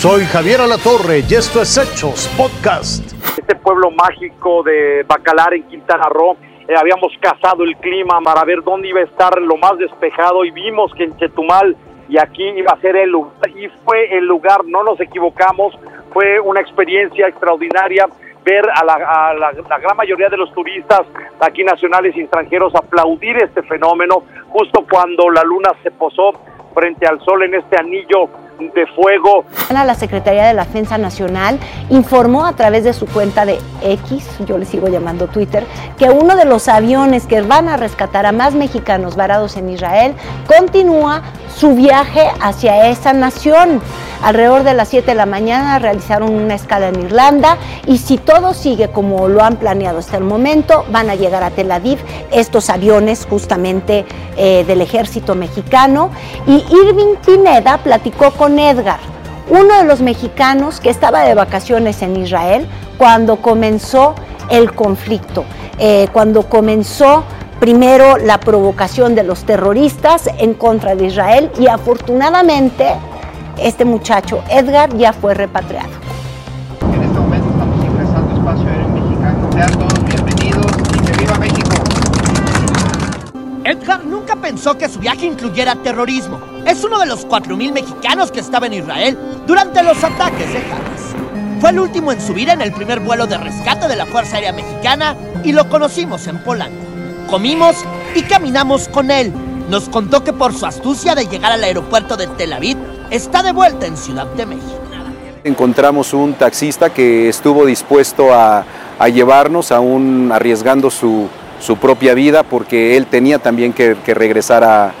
Soy Javier Alatorre y esto es Hechos Podcast. Este pueblo mágico de Bacalar en Quintana Roo, eh, habíamos cazado el clima para ver dónde iba a estar lo más despejado y vimos que en Chetumal y aquí iba a ser el lugar y fue el lugar, no nos equivocamos, fue una experiencia extraordinaria ver a, la, gran mayoría de los turistas aquí nacionales y extranjeros aplaudir este fenómeno justo cuando la luna se posó frente al sol en este anillo de fuego. La Secretaría de la Defensa Nacional informó a través de su cuenta de X, yo le sigo llamando Twitter, que uno de los aviones que van a rescatar a más mexicanos varados en Israel continúa su viaje hacia esa nación. Alrededor de las 7 de la mañana realizaron una escala en Irlanda y si todo sigue como lo han planeado hasta el momento, van a llegar a Tel Aviv estos aviones justamente eh, del ejército mexicano. Y Irving Pineda platicó con Edgar, uno de los mexicanos que estaba de vacaciones en Israel cuando comenzó el conflicto, eh, cuando comenzó primero la provocación de los terroristas en contra de Israel y afortunadamente este muchacho, Edgar, ya fue repatriado. En este momento estamos ingresando espacio aéreo mexicano. Sean todos bienvenidos y que viva México. Edgar nunca pensó que su viaje incluyera terrorismo. Es uno de los 4.000 mexicanos que estaba en Israel durante los ataques de Hamas. Fue el último en subir en el primer vuelo de rescate de la Fuerza Aérea Mexicana y lo conocimos en Polanco. Comimos y caminamos con él. Nos contó que por su astucia de llegar al aeropuerto de Tel Aviv, está de vuelta en Ciudad de México. Encontramos un taxista que estuvo dispuesto a, llevarnos, aún arriesgando su, propia vida, porque él tenía también que, regresar a,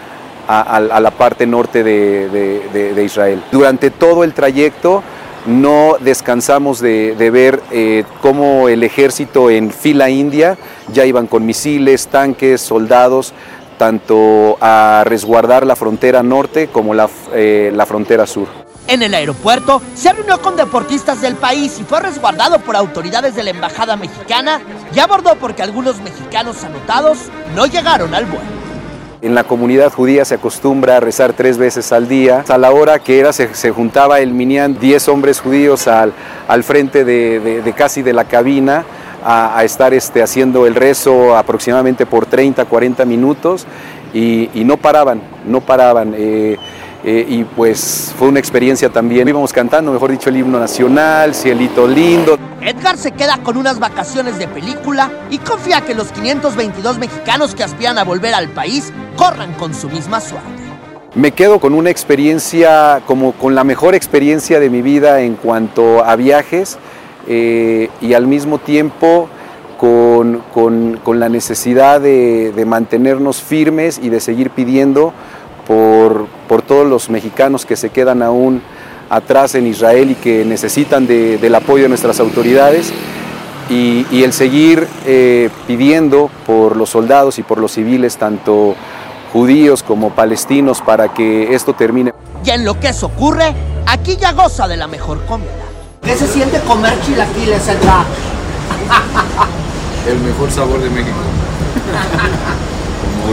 la parte norte de, Israel. Durante todo el trayecto no descansamos de, ver eh, cómo el ejército en fila india ya iban con misiles, tanques, soldados, tanto a resguardar la frontera norte como la, eh, la frontera sur. En el aeropuerto se reunió con deportistas del país y fue resguardado por autoridades de la embajada mexicana y abordó porque algunos mexicanos anotados no llegaron al vuelo. En la comunidad judía se acostumbra a rezar tres veces al día. A la hora que era se, juntaba el Minyan, 10 hombres judíos al, al frente de, de casi de la cabina a, estar este, haciendo el rezo aproximadamente por 30, 40 minutos y, no paraban, no paraban. Eh, eh, y pues fue una experiencia también. Íbamos cantando, mejor dicho, el himno nacional, Cielito Lindo. Edgar se queda con unas vacaciones de película y confía que los 522 mexicanos que aspiran a volver al país corran con su misma suerte. Me quedo con una experiencia, como con la mejor experiencia de mi vida en cuanto a viajes. Eh, y al mismo tiempo con, la necesidad de, mantenernos firmes y de seguir pidiendo por, todos los mexicanos que se quedan aún atrás en Israel y que necesitan del apoyo de nuestras autoridades y, el seguir eh, pidiendo por los soldados y por los civiles, tanto judíos como palestinos, para que esto termine. Y en lo que eso ocurre, aquí ya goza de la mejor comida. ¿Qué se siente comer chilaquiles, Edgar? El mejor sabor de México.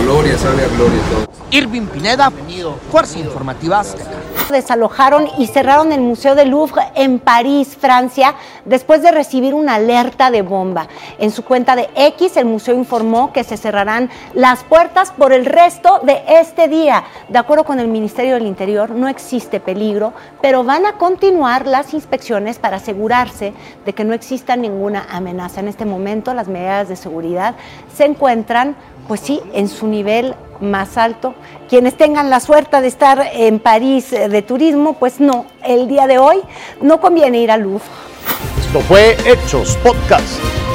Gloria, sabe a gloria todo. Irving Pineda, venido, Fuerza Informativa Azteca desalojaron y cerraron el Museo del Louvre en París, Francia, después de recibir una alerta de bomba. En su cuenta de X, el museo informó que se cerrarán las puertas por el resto de este día. De acuerdo con el Ministerio del Interior, no existe peligro, pero van a continuar las inspecciones para asegurarse de que no exista ninguna amenaza. En este momento, las medidas de seguridad se encuentran, pues sí, en su nivel más alto. Quienes tengan la suerte de estar en París eh, de turismo, pues no, el día de hoy no conviene ir a Louvre. Esto fue Hechos Podcast.